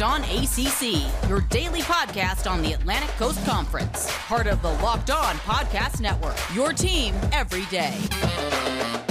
Locked On ACC, your daily podcast on the Atlantic Coast Conference. Part of the Locked On Podcast Network, your team every day.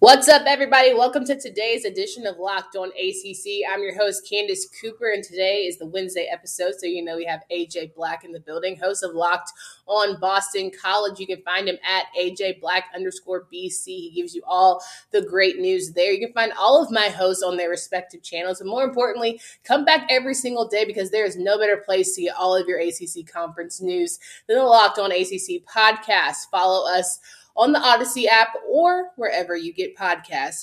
What's up, everybody? Welcome to today's edition of Locked On ACC. I'm your host, Candace Cooper, and today is the Wednesday episode. So, you know, we have AJ Black in the building, host of Locked On Boston College. You can find him at AJ Black underscore BC. He gives you all the great news there. You can find all of my hosts on their respective channels. And more importantly, come back every single day because there is no better place to get all of your ACC conference news than the Locked On ACC podcast. Follow us on the Odyssey app or wherever you get podcasts.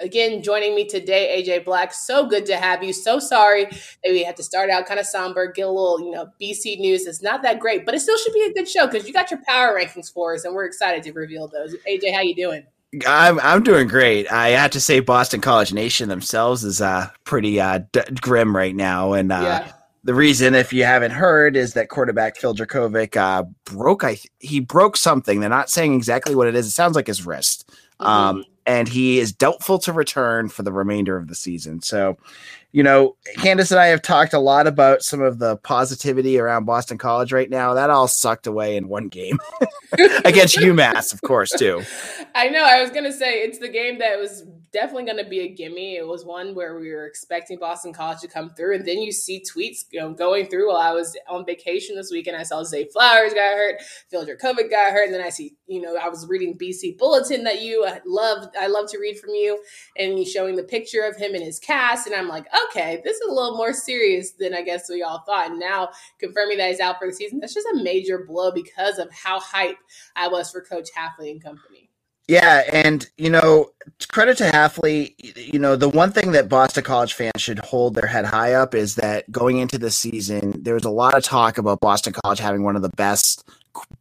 Again, joining me today, AJ Black. So good to have you. So sorry that we had to start out kind of somber, get a little, you know, BC news. It's not that great, but it still should be a good show because you got your power rankings for us, and we're excited to reveal those. AJ, how you doing? I'm I'm doing great. I have to say, Boston College Nation themselves is uh pretty uh d- grim right now, and uh, yeah the reason, if you haven't heard, is that quarterback Phil Jurkovec uh, broke. I he broke something. They're not saying exactly what it is. It sounds like his wrist, mm-hmm. um, and he is doubtful to return for the remainder of the season. So, you know, Candace and I have talked a lot about some of the positivity around Boston College right now. That all sucked away in one game against UMass, of course, too. I know. I was gonna say it's the game that was definitely going to be a gimme. It was one where we were expecting Boston College to come through, and then you see tweets you know, going through while I was on vacation this weekend. I saw Zay Flowers got hurt, Phil Jurkovec got hurt, and then I see you know I was reading BC Bulletin that you uh, I love. I love to read from you, and you showing the picture of him and his cast, and I'm like, okay, this is a little more serious than I guess we all thought. And now confirming that he's out for the season, that's just a major blow because of how hype I was for Coach Hafley and company. Yeah, and you know, credit to Hafley. You know, the one thing that Boston College fans should hold their head high up is that going into the season, there was a lot of talk about Boston College having one of the best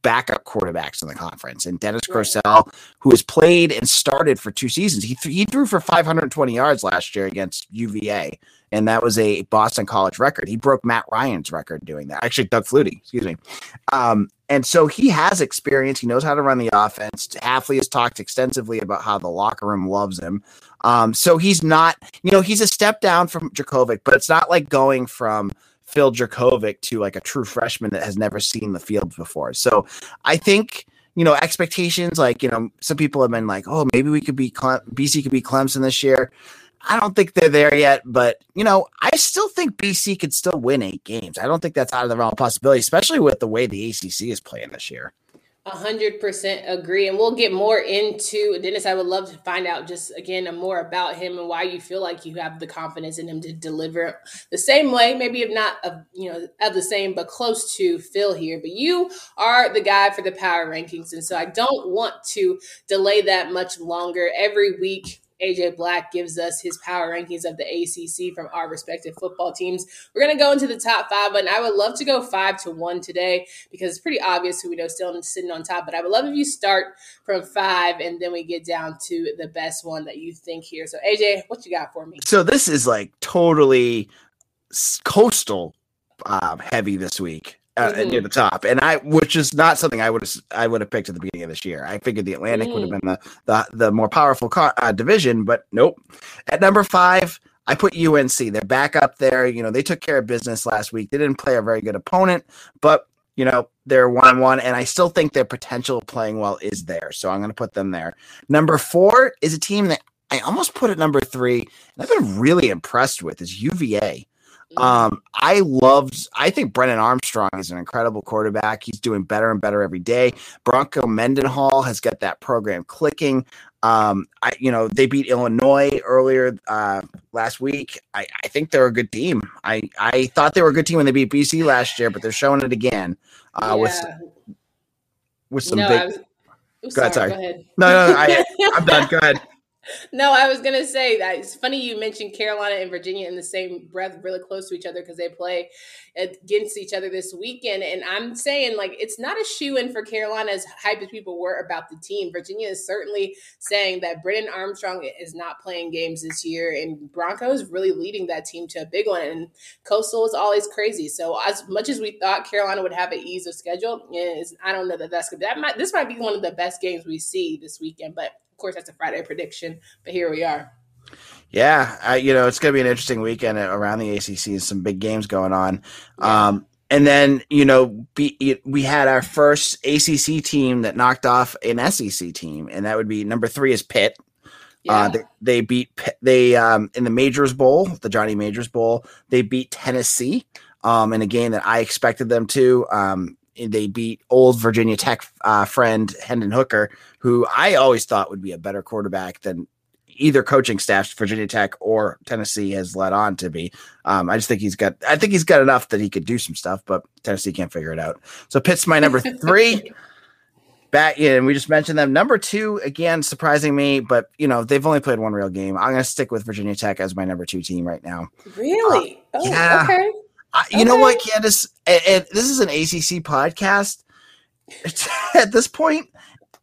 backup quarterbacks in the conference, and Dennis Grosel, who has played and started for two seasons. He th- he threw for 520 yards last year against UVA, and that was a Boston College record. He broke Matt Ryan's record doing that. Actually, Doug Flutie, excuse me. Um, and so he has experience. He knows how to run the offense. Hafley has talked extensively about how the locker room loves him. Um, so he's not, you know, he's a step down from Jurkovec, but it's not like going from Phil Jurkovec to like a true freshman that has never seen the field before. So I think you know expectations like you know some people have been like oh maybe we could be Cle- BC could be Clemson this year. I don't think they're there yet, but you know, I still think BC could still win eight games. I don't think that's out of the realm of possibility, especially with the way the ACC is playing this year. A hundred percent agree, and we'll get more into Dennis. I would love to find out just again more about him and why you feel like you have the confidence in him to deliver the same way, maybe if not of you know of the same, but close to Phil here. But you are the guy for the power rankings, and so I don't want to delay that much longer. Every week, AJ Black gives us his power rankings of the ACC from our respective football teams. We're going to go into the top five, and I would love to go five to one today because it's pretty obvious who we know still sitting on top. But I would love if you start from five and then we get down to the best one that you think here. So, AJ, what you got for me? So, this is like totally coastal um, heavy this week uh, mm-hmm. near the top, and I, which is not something I would have I would have picked at the beginning of this year. I figured the Atlantic mm. would have mm. been the the, the more powerful car, uh, division, but nope. At number five, I put UNC. They're back up there. You know, they took care of business last week. They didn't play a very good opponent, but you know they're one on one, and I still think their potential of playing well is there. So I'm going to put them there. Number four is a team that I almost put at number three, and I've been really impressed with is UVA. Um, I loved. I think Brennan Armstrong is an incredible quarterback. He's doing better and better every day. Bronco Mendenhall has got that program clicking. Um, I you know they beat Illinois earlier uh, last week. I, I think they're a good team. I I thought they were a good team when they beat BC last year, but they're showing it again uh, yeah. with with some no, big. Was, go, ahead, sorry. Go ahead. No, no, no I, I'm done. Go ahead. No, I was gonna say that it's funny you mentioned Carolina and Virginia in the same breath, really close to each other because they play against each other this weekend. And I'm saying like it's not a shoe in for Carolina as hype as people were about the team. Virginia is certainly saying that Brennan Armstrong is not playing games this year, and Broncos really leading that team to a big one. And Coastal is always crazy. So as much as we thought Carolina would have an ease of schedule, is I don't know that that's good. That might this might be one of the best games we see this weekend, but course, that's a Friday prediction, but here we are. Yeah, I, you know it's going to be an interesting weekend around the ACC. Some big games going on. Yeah. Um, and then you know be, we had our first ACC team that knocked off an SEC team, and that would be number three is Pitt. Uh, yeah. Uh, they, they, beat they um, in the Majors Bowl, the Johnny Majors Bowl. They beat Tennessee um, in a game that I expected them to. Um, they beat old Virginia Tech uh, friend Hendon Hooker, who I always thought would be a better quarterback than either coaching staff, Virginia Tech or Tennessee, has led on to be. Um, I just think he's got. I think he's got enough that he could do some stuff, but Tennessee can't figure it out. So Pitt's my number three. Back in, and we just mentioned them. Number two, again, surprising me, but you know they've only played one real game. I'm going to stick with Virginia Tech as my number two team right now. Really? Uh, oh, yeah. Okay. I, you okay. know what, Candace? And, and this is an ACC podcast. At this point,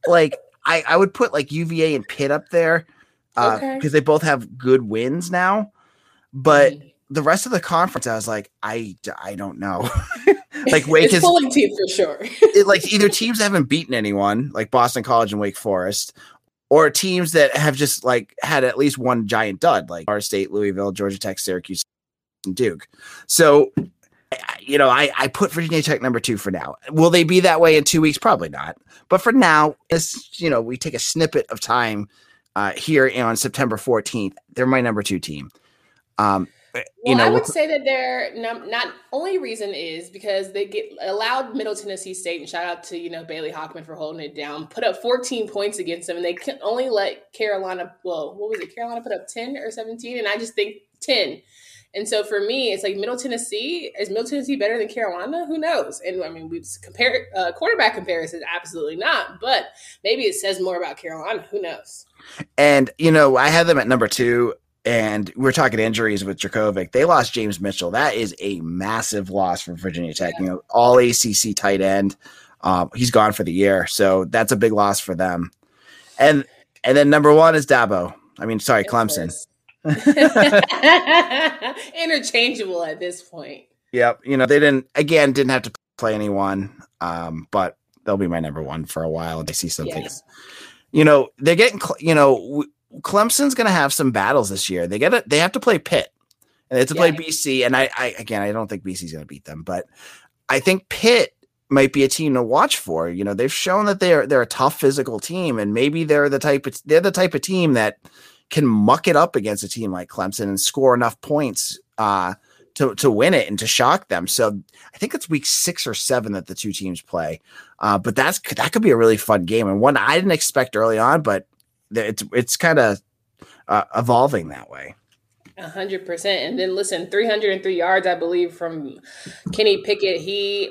like I, I would put like UVA and Pitt up there because uh, okay. they both have good wins now. But the rest of the conference, I was like, I, I don't know. like Wake is pulling team for sure. it, like either teams haven't beaten anyone, like Boston College and Wake Forest, or teams that have just like had at least one giant dud, like our State, Louisville, Georgia Tech, Syracuse, Duke. So you know, I, I put Virginia Tech number two for now. Will they be that way in two weeks? Probably not. But for now, as you know, we take a snippet of time uh, here on September 14th. They're my number two team. Um, well, you know, I would say that their num- not only reason is because they get allowed Middle Tennessee State and shout out to you know Bailey Hockman for holding it down, put up 14 points against them, and they can only let Carolina. Well, what was it? Carolina put up 10 or 17, and I just think 10. And so for me, it's like Middle Tennessee is Middle Tennessee better than Carolina? Who knows? And I mean, we compare uh, quarterback comparison, absolutely not. But maybe it says more about Carolina. Who knows? And you know, I had them at number two, and we are talking injuries with Jurkovec. They lost James Mitchell. That is a massive loss for Virginia Tech. You know, all ACC tight end. Um, he's gone for the year, so that's a big loss for them. And and then number one is Dabo. I mean, sorry, Clemson. Interchangeable at this point. Yep. You know, they didn't again didn't have to play anyone. Um, but they'll be my number one for a while I see some yeah. things. You know, they're getting you know, Clemson's going to have some battles this year. They get. They have to play Pitt, and they have to yeah. play BC. And I, I again, I don't think BC's going to beat them, but I think Pitt might be a team to watch for. You know, they've shown that they're they're a tough physical team, and maybe they're the type of they're the type of team that can muck it up against a team like Clemson and score enough points uh, to to win it and to shock them. So I think it's week six or seven that the two teams play. Uh, but that's that could be a really fun game and one I didn't expect early on, but it's it's kind of uh, evolving that way. A hundred percent. And then listen, 303 yards, I believe, from Kenny Pickett. He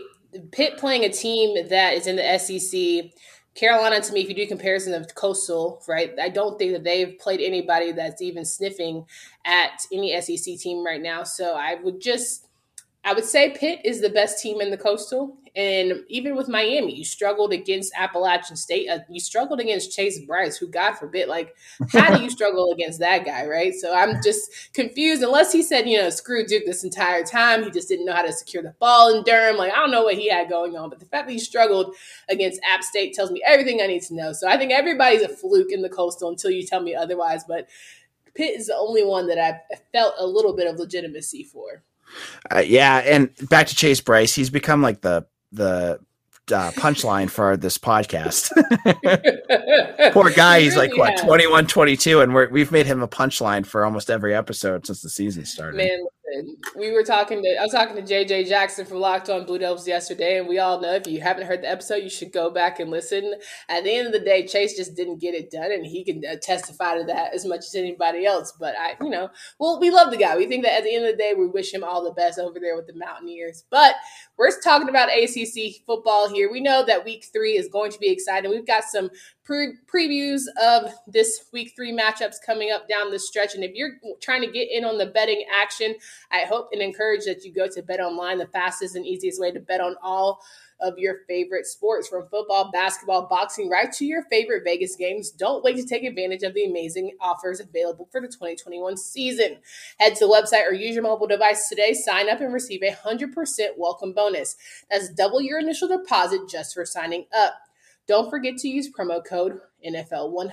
Pitt playing a team that is in the SEC Carolina, to me, if you do comparison of Coastal, right, I don't think that they've played anybody that's even sniffing at any SEC team right now. So I would just, I would say Pitt is the best team in the Coastal. And even with Miami, you struggled against Appalachian State. Uh, you struggled against Chase Brice, who, God forbid, like, how do you struggle against that guy, right? So I'm just confused. Unless he said, you know, screw Duke this entire time, he just didn't know how to secure the ball in Durham. Like, I don't know what he had going on. But the fact that he struggled against App State tells me everything I need to know. So I think everybody's a fluke in the Coastal until you tell me otherwise. But Pitt is the only one that I felt a little bit of legitimacy for. Uh, yeah, and back to Chase Brice, he's become like the the uh, punchline for this podcast. Poor guy, he's like what 21, 22, and we're, we've made him a punchline for almost every episode since the season started. Man, we were talking to I was talking to JJ Jackson from Locked On Blue Devils yesterday, and we all know if you haven't heard the episode, you should go back and listen. At the end of the day, Chase just didn't get it done, and he can uh, testify to that as much as anybody else. But I, you know, well, we love the guy. We think that at the end of the day, we wish him all the best over there with the Mountaineers. But we're talking about ACC football here. We know that Week Three is going to be exciting. We've got some pre- previews of this week three matchups coming up down the stretch. And if you're trying to get in on the betting action, I hope and encourage that you go to Bet Online, the fastest and easiest way to bet on all of your favorite sports from football, basketball, boxing, right to your favorite Vegas games. Don't wait to take advantage of the amazing offers available for the 2021 season. Head to the website or use your mobile device today, sign up and receive a 100% welcome bonus. That's double your initial deposit just for signing up. Don't forget to use promo code NFL100.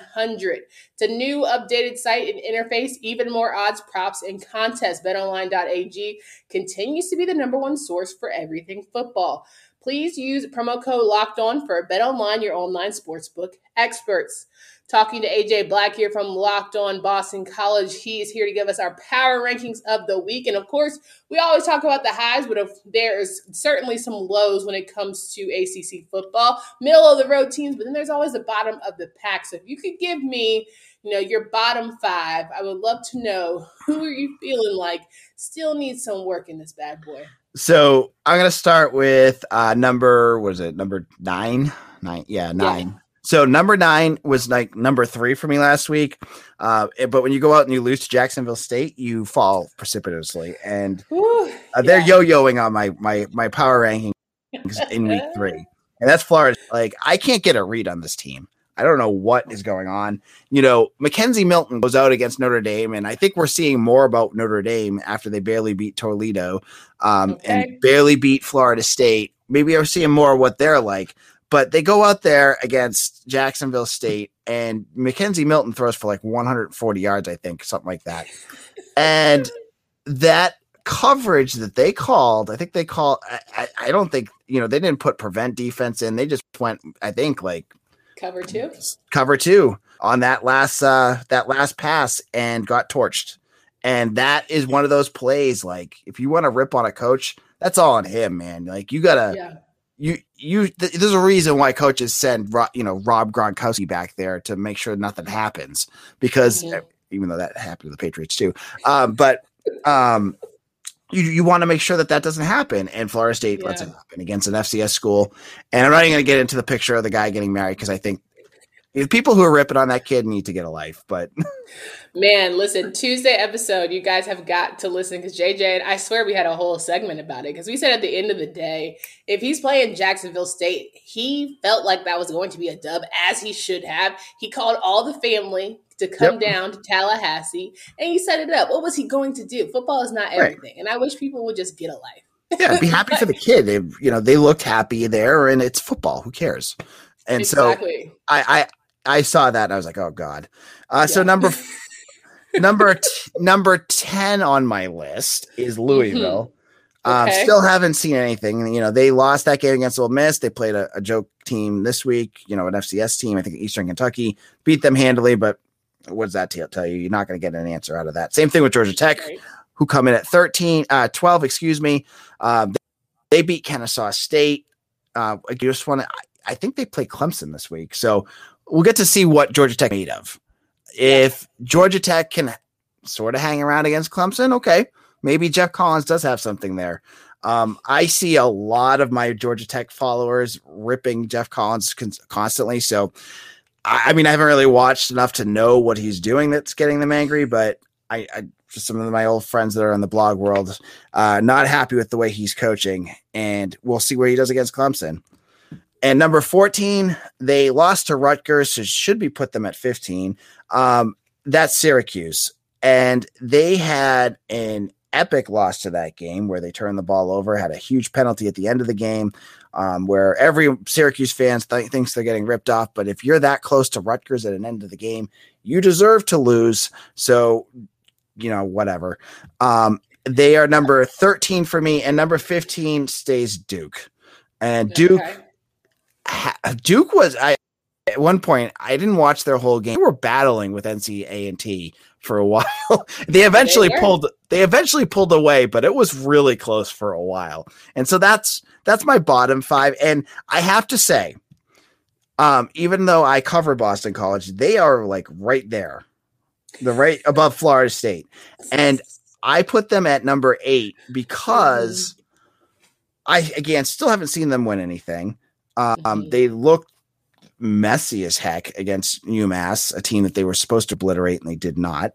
It's a new updated site and interface, even more odds, props, and contests. BetOnline.ag continues to be the number one source for everything football. Please use promo code Locked On for Bet Online, your online sportsbook experts talking to AJ Black here from Locked On Boston College. He is here to give us our power rankings of the week. And of course, we always talk about the highs, but there is certainly some lows when it comes to ACC football, middle of the road teams, but then there's always the bottom of the pack. So if you could give me, you know, your bottom five, I would love to know who are you feeling like still needs some work in this bad boy. So I'm gonna start with uh number was it number nine? Nine, yeah, nine. Yeah. So number nine was like number three for me last week. Uh, but when you go out and you lose to Jacksonville State, you fall precipitously, and uh, they're yeah. yo-yoing on my my my power rankings in week three, and that's Florida. Like I can't get a read on this team. I don't know what is going on. You know, McKenzie Milton goes out against Notre Dame, and I think we're seeing more about Notre Dame after they barely beat Toledo um, okay. and barely beat Florida State. Maybe we're seeing more of what they're like. But they go out there against Jacksonville State, and McKenzie Milton throws for like 140 yards, I think, something like that. And that coverage that they called, I think they called, I, I, don't think, you know, they didn't put prevent defense in. They just went, I think, like cover two, cover two on that last, uh, that last pass and got torched. And that is one of those plays. Like, if you want to rip on a coach, that's all on him, man. Like, you gotta, yeah you you th- there's a reason why coaches send you know Rob Gronkowski back there to make sure nothing happens because mm-hmm. even though that happened to the Patriots too, um, but um, you you want to make sure that that doesn't happen. And Florida State yeah. lets it happen against an FCS school. And I'm not even going to get into the picture of the guy getting married because I think the people who are ripping on that kid need to get a life. But man, listen, Tuesday episode, you guys have got to listen because JJ and I swear we had a whole segment about it because we said at the end of the day, if he's playing Jacksonville State, he felt like that was going to be a dub as he should have. He called all the family to come yep. down to Tallahassee and he set it up. What was he going to do? Football is not everything, right. and I wish people would just get a life. yeah, be happy for the kid. They, you know, they looked happy there, and it's football. Who cares? And exactly. so I, I I saw that and I was like, oh god. Uh, yeah. So number number t- number ten on my list is Louisville. Mm-hmm. Okay. Um, still haven't seen anything. You know, they lost that game against Ole Miss. They played a, a, joke team this week. You know, an FCS team. I think Eastern Kentucky beat them handily. But what does that tell you? You're not going to get an answer out of that. Same thing with Georgia Tech, right. who come in at 13, uh, 12, excuse me. Um, they beat Kennesaw State. Uh, I just want to. I think they play Clemson this week. So we'll get to see what Georgia Tech made of. If Georgia Tech can sort of hang around against Clemson, okay, maybe Geoff Collins does have something there. Um, I see a lot of my Georgia Tech followers ripping Geoff Collins con- constantly. So, I, I, mean, I haven't really watched enough to know what he's doing that's getting them angry, but I, I some of my old friends that are in the blog world, uh, not happy with the way he's coaching, and we'll see where he does against Clemson. And number 14, they lost to Rutgers, so should be put them at 15. Um, that's Syracuse. And they had an epic loss to that game where they turned the ball over, had a huge penalty at the end of the game, um, where every Syracuse fans th- thinks they're getting ripped off. But if you're that close to Rutgers at an end of the game, you deserve to lose. So, you know, whatever. Um, they are number 13 for me, and number 15 stays Duke. And Duke. Okay Duke was I at one point I didn't watch their whole game. They were battling with NC A and T for a while. they eventually they pulled they eventually pulled away, but it was really close for a while. And so that's that's my bottom five. And I have to say, um, even though I cover Boston College, they are like right there. The right above Florida State. And I put them at number eight because I again still haven't seen them win anything. Um, mm-hmm. They looked messy as heck against UMass, a team that they were supposed to obliterate and they did not.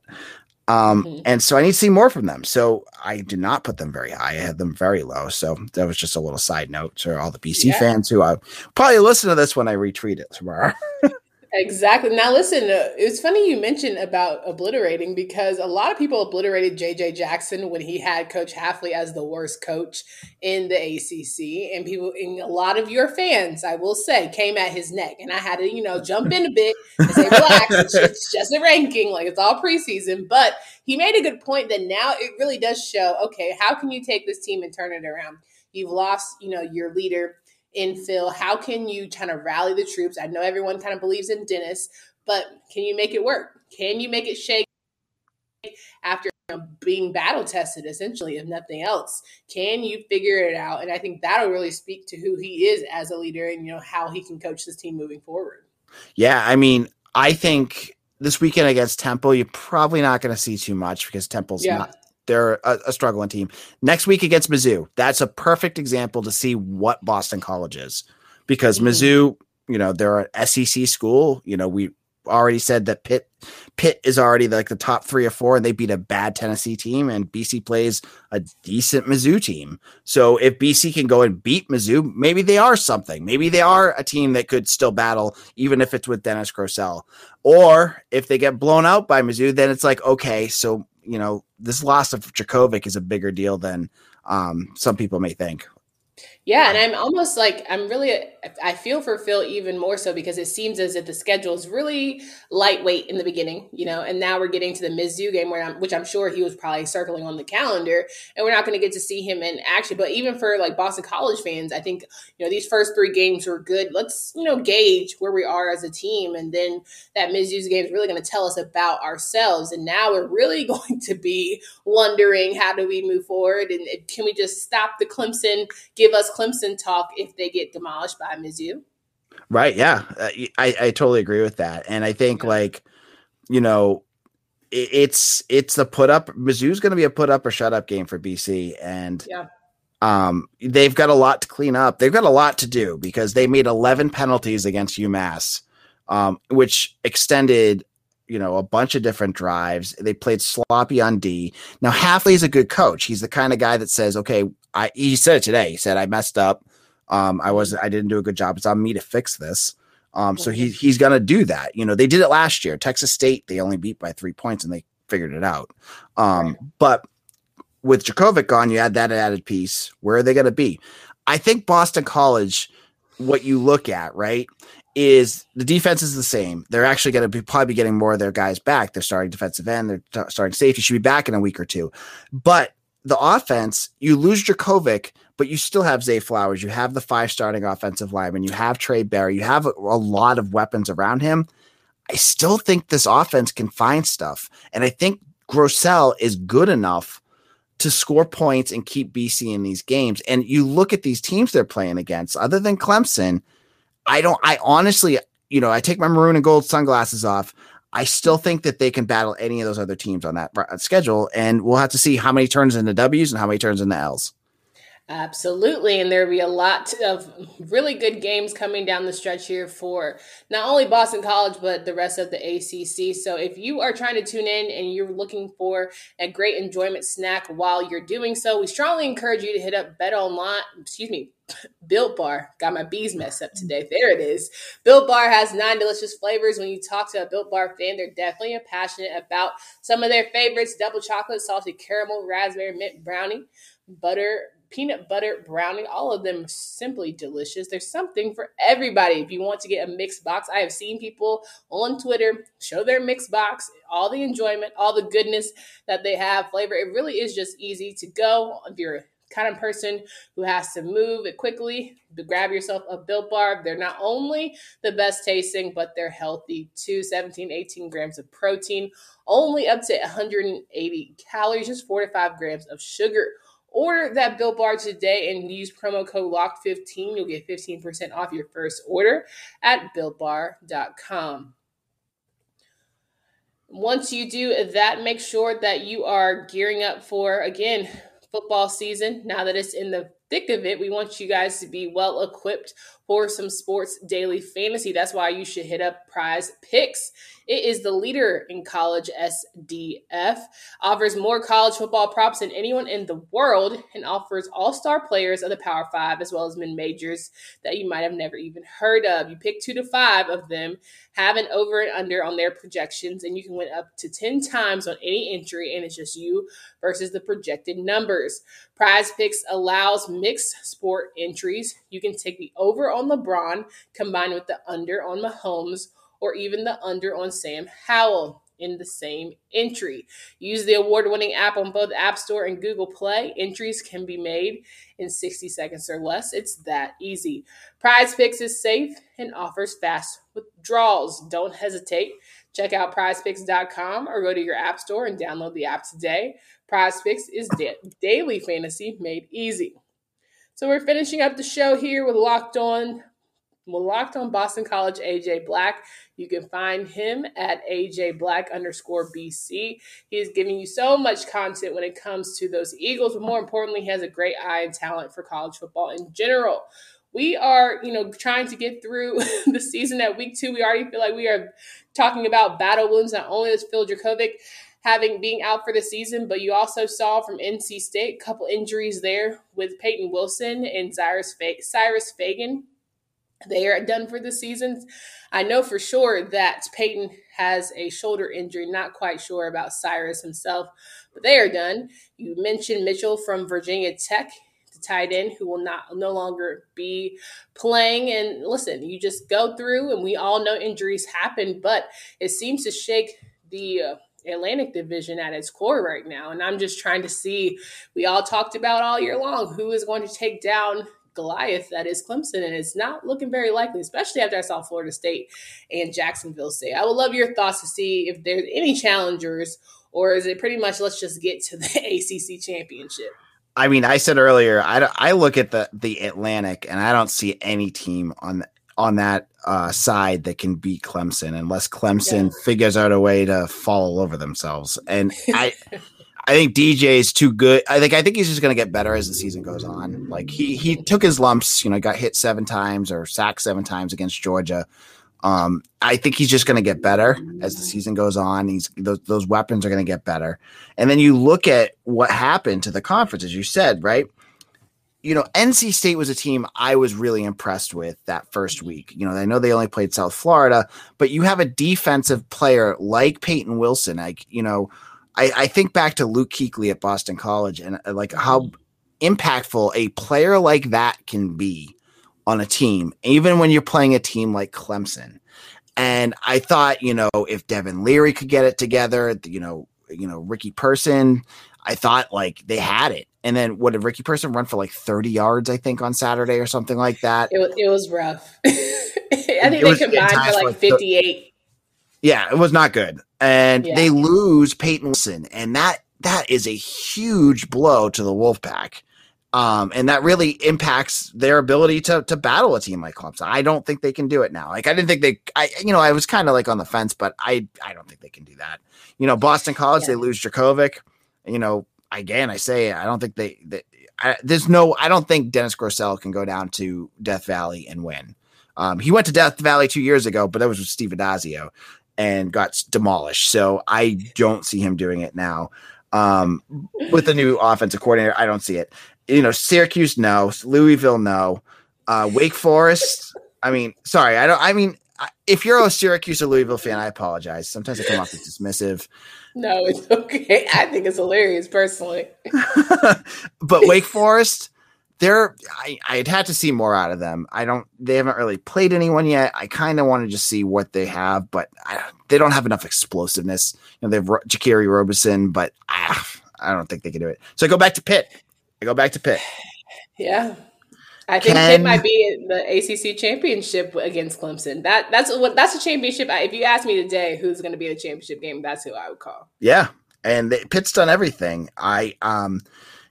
Um, mm-hmm. And so I need to see more from them. So I did not put them very high. I had them very low. So that was just a little side note to all the BC yeah. fans who I uh, probably listen to this when I retweet it tomorrow. Exactly. Now, listen, uh, it's funny you mentioned about obliterating because a lot of people obliterated JJ Jackson when he had Coach Hafley as the worst coach in the ACC. And people, and a lot of your fans, I will say, came at his neck. And I had to, you know, jump in a bit and say, relax, it's just a ranking, like it's all preseason. But he made a good point that now it really does show okay, how can you take this team and turn it around? You've lost, you know, your leader in Phil? How can you kind of rally the troops? I know everyone kind of believes in Dennis, but can you make it work? Can you make it shake after you know, being battle tested, essentially, if nothing else? Can you figure it out? And I think that'll really speak to who he is as a leader and you know how he can coach this team moving forward. Yeah, I mean, I think this weekend against Temple, you're probably not going to see too much because Temple's yeah. not they're a, a, struggling team. Next week against Mizzou, that's a perfect example to see what Boston College is because mm-hmm. Mizzou, you know, they're an SEC school. You know, we already said that Pitt Pitt is already like the top three or four, and they beat a bad Tennessee team, and BC plays a decent Mizzou team. So if BC can go and beat Mizzou, maybe they are something. Maybe they are a team that could still battle, even if it's with Dennis Grosel. Or if they get blown out by Mizzou, then it's like okay, so you know, this loss of Jurkovec is a bigger deal than um, some people may think. Yeah, and I'm almost like I'm really I feel for Phil even more so because it seems as if the schedule is really lightweight in the beginning, you know, and now we're getting to the Mizzou game where I'm, which I'm sure he was probably circling on the calendar, and we're not going to get to see him in action. But even for like Boston College fans, I think you know these first three games were good. Let's you know gauge where we are as a team, and then that Mizzou's game is really going to tell us about ourselves. And now we're really going to be wondering how do we move forward, and can we just stop the Clemson, give us Clemson talk if they get demolished by Mizzou. Right. Yeah. Uh, I, I totally agree with that. And I think like, you know, it, it's, it's the put up Mizzou's going to be a put up or shut up game for BC. And, yeah. Um, they've got a lot to clean up. They've got a lot to do because they made 11 penalties against UMass, um, which extended you know, a bunch of different drives. They played sloppy on D. Now Hafley's a good coach. He's the kind of guy that says, "Okay, I." He said it today. He said, "I messed up. Um, I was I didn't do a good job. It's on me to fix this." Um, so he he's gonna do that. You know, they did it last year. Texas State they only beat by three points and they figured it out. Um, right. but with Jurkovec gone, you add that added piece. Where are they going to be? I think Boston College. What you look at, right, is the defense is the same. They're actually going to be probably getting more of their guys back. They're starting defensive end. They're t- starting safety. Should be back in a week or two. But the offense, you lose Jurkovec, but you still have Zay Flowers. You have the five starting offensive linemen. You have Trey Barry. You have a, a lot of weapons around him. I still think this offense can find stuff, and I think Grosel is good enough to score points and keep BC in these games. And you look at these teams they're playing against, other than Clemson I don't, I honestly, you know, I take my maroon and gold sunglasses off. I still think that they can battle any of those other teams on that schedule. And we'll have to see how many turns into W's and how many turns into L's. Absolutely. And there'll be a lot of really good games coming down the stretch here for not only Boston College, but the rest of the ACC. So if you are trying to tune in and you're looking for a great enjoyment snack while you're doing so, we strongly encourage you to hit up Bet Online, excuse me, Built Bar. Got my bees messed up today. There it is. Built Bar has nine delicious flavors. When you talk to a Built Bar fan, they're definitely passionate about some of their favorites double chocolate, salted caramel, raspberry, mint brownie, butter peanut butter brownie. All of them simply delicious. There's something for everybody. If you want to get a mixed box, I have seen people on Twitter show their mixed box, all the enjoyment, all the goodness that they have, flavor. It really is just easy to go. If you're kind of person who has to move it quickly grab yourself a built bar they're not only the best tasting but they're healthy too 17 18 grams of protein only up to 180 calories just 4 to 5 grams of sugar Order that Built Bar today and use promo code LOCK15. You'll get 15% off your first order at builtbar.com. Once you do that, make sure that you are gearing up for, again, football season. Now that it's in the thick of it, we want you guys to be well equipped for some sports daily fantasy. That's why you should hit up Prize Picks. It is the leader in college SDF, offers more college football props than anyone in the world, and offers all star players of the Power Five as well as mid majors that you might have never even heard of. You pick two to five of them, have an over and under on their projections, and you can win up to 10 times on any entry, and it's just you versus the projected numbers. Prize Picks allows mixed sport entries. You can take the over on LeBron combined with the under on Mahomes or even the under on Sam Howell in the same entry. Use the award winning app on both App Store and Google Play. Entries can be made in 60 seconds or less. It's that easy. Prize Picks is safe and offers fast withdrawals. Don't hesitate. Check out prizepicks.com or go to your App Store and download the app today. Prize Picks is da- daily fantasy made easy. So we're finishing up the show here with Locked On Locked on Boston College AJ Black. You can find him at AJ Black underscore BC. He is giving you so much content when it comes to those Eagles, but more importantly, he has a great eye and talent for college football in general. We are, you know, trying to get through the season at week two. We already feel like we are talking about battle wounds. Not only is Phil Jurkovec having being out for the season, but you also saw from NC State a couple injuries there with Peyton Wilson and Cyrus, Cyrus Fagan they are done for the season. I know for sure that Peyton has a shoulder injury. Not quite sure about Cyrus himself, but they are done. You mentioned Mitchell from Virginia Tech, the tight end, who will not no longer be playing. And listen, you just go through, and we all know injuries happen, but it seems to shake the uh, Atlantic division at its core right now. And I'm just trying to see, we all talked about all year long who is going to take down Goliath that is Clemson, and it's not looking very likely, especially after I saw Florida State and Jacksonville State. I would love your thoughts to see if there's any challengers, or is it pretty much let's just get to the ACC championship? I mean, I said earlier, I, I look at the the Atlantic, and I don't see any team on on that uh, side that can beat Clemson unless Clemson yeah. figures out a way to fall all over themselves. And I I think DJ is too good. I think I think he's just going to get better as the season goes on. Like he he took his lumps, you know, got hit seven times or sacked seven times against Georgia. Um, I think he's just going to get better as the season goes on. He's those those weapons are going to get better. And then you look at what happened to the conference, as you said, right? You know, NC State was a team I was really impressed with that first week. You know, I know they only played South Florida, but you have a defensive player like Peyton Wilson, like you know I, I think back to Luke Kuechly at Boston College and uh, like how impactful a player like that can be on a team, even when you're playing a team like Clemson. And I thought, you know, if Devin Leary could get it together, you know, you know, Ricky Person, I thought like they had it. And then what did Ricky Person run for like 30 yards, I think, on Saturday or something like that? It was, it was rough. I think they combined for like 58. Yeah, it was not good. And yeah. they lose Peyton Wilson, and that that is a huge blow to the Wolfpack. Um, and that really impacts their ability to to battle a team like Clemson. I don't think they can do it now. Like I didn't think they, I you know, I was kind of like on the fence, but I I don't think they can do that. You know, Boston College yeah. they lose Jurkovec. You know, again I say I don't think they, there's no I don't think Dennis Grosel can go down to Death Valley and win. Um, he went to Death Valley two years ago, but that was with Steve Addazio and got demolished. So I don't see him doing it now. Um, with the new offensive coordinator, I don't see it. You know, Syracuse, no. Louisville, no. Uh, Wake Forest. I mean, sorry, I don't. I mean, if you're a Syracuse or Louisville fan, I apologize. Sometimes I come off as dismissive. No, it's okay. I think it's hilarious personally. but Wake Forest, they're I, I'd had to see more out of them. I don't they haven't really played anyone yet. I kind of want to just see what they have, but I, they don't have enough explosiveness. You know, they have Jaquarii Roberson, but ah, I don't think they can do it. So I go back to Pitt. I go back to Pitt. Yeah. I think Can, Pitt might be the ACC championship against Clemson. That that's what that's a championship. If you ask me today, who's going to be the championship game, that's who I would call. Yeah, and they, Pitt's done everything. I um,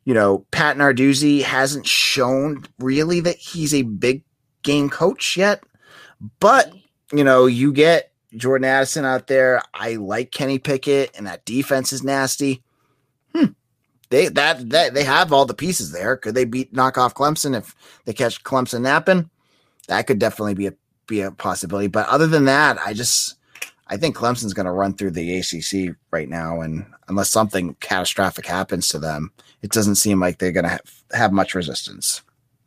you know, Pat Narduzzi hasn't shown really that he's a big game coach yet. But, you know, you get Jordan Addison out there. I like Kenny Pickett, and that defense is nasty. Hmm. They that that they have all the pieces there. Could they beat knock off Clemson if they catch Clemson napping? that could definitely be a be a possibility. But other than that, I just I think Clemson's going to run through the ACC right now, and unless something catastrophic happens to them, it doesn't seem like they're going to have, have much resistance.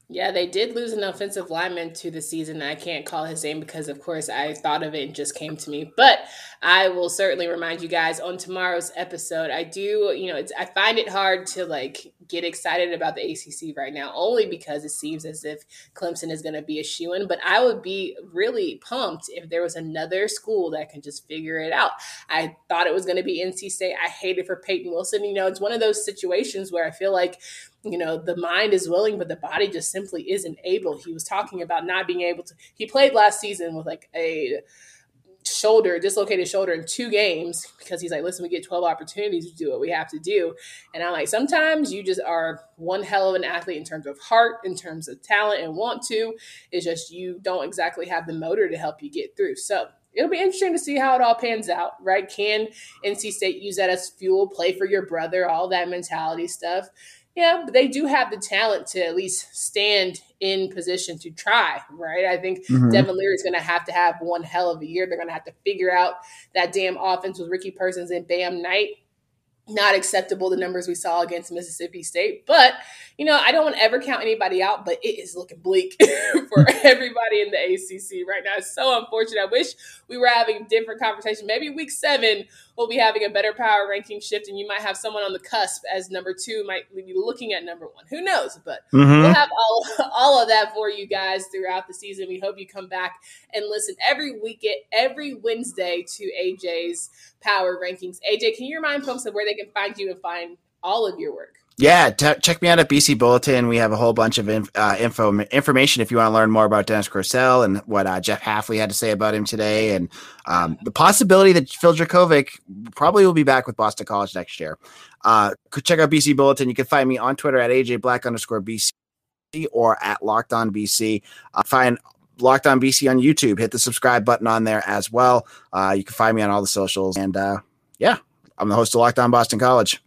Yeah, they did lose an offensive lineman to the season. I can't call his name because, of course, I thought of it and just came to me. But I will certainly remind you guys on tomorrow's episode. I do, you know, I find it hard to like get excited about the ACC right now, only because it seems as if Clemson is going to be a shoe in. But I would be really pumped if there was another school that can just figure it out. I thought it was going to be NC State. I hate it for Peyton Wilson. You know, it's one of those situations where I feel like you know the mind is willing but the body just simply isn't able he was talking about not being able to he played last season with like a shoulder dislocated shoulder in two games because he's like listen we get 12 opportunities to do what we have to do and i'm like sometimes you just are one hell of an athlete in terms of heart in terms of talent and want to it's just you don't exactly have the motor to help you get through so it'll be interesting to see how it all pans out, right? Can NC State use that as fuel, play for your brother, all that mentality stuff? Yeah, but they do have the talent to at least stand in position to try, right? I think mm-hmm. Devin Leary is going to have to have one hell of a year. They're going to have to figure out that damn offense with Ricky Persons and Bam Knight not acceptable the numbers we saw against Mississippi State. But, you know, I don't want to ever count anybody out, but it is looking bleak for everybody in the ACC right now. It's so unfortunate. I wish we were having a different conversation. Maybe week seven, we'll be having a better power ranking shift, and you might have someone on the cusp as number two, might be looking at number one. Who knows? But mm-hmm. we'll have all, all of that for you guys throughout the season. We hope you come back and listen every week, every Wednesday to AJ's power rankings. AJ, can you remind folks of where they can find you and find all of your work? Yeah, t- check me out at BC Bulletin. We have a whole bunch of inf- uh, info information if you want to learn more about Dennis Grosel and what uh, Jeff Hafley had to say about him today, and um, the possibility that Phil Jurkovec probably will be back with Boston College next year. Uh, check out BC Bulletin. You can find me on Twitter at AJ Black underscore BC or at Locked On BC. Uh, find Locked On BC on YouTube. Hit the subscribe button on there as well. Uh, you can find me on all the socials, and uh, yeah, I'm the host of Locked On Boston College.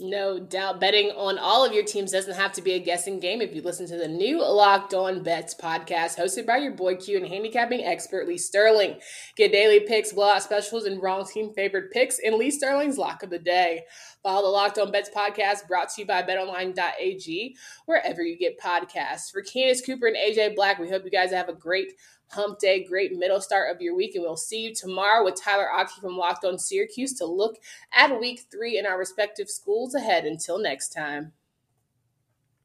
No doubt. Betting on all of your teams doesn't have to be a guessing game if you listen to the new Locked On Bets podcast hosted by your boy Q and handicapping expert Lee Sterling. Get daily picks, blowout specials, and wrong team favorite picks in Lee Sterling's Lock of the Day. Follow the Locked On Bets podcast brought to you by betonline.ag, wherever you get podcasts. For Candace Cooper and AJ Black, we hope you guys have a great hump day, great middle start of your week. And we'll see you tomorrow with Tyler Aki from Locked On Syracuse to look at week three in our respective schools ahead. Until next time.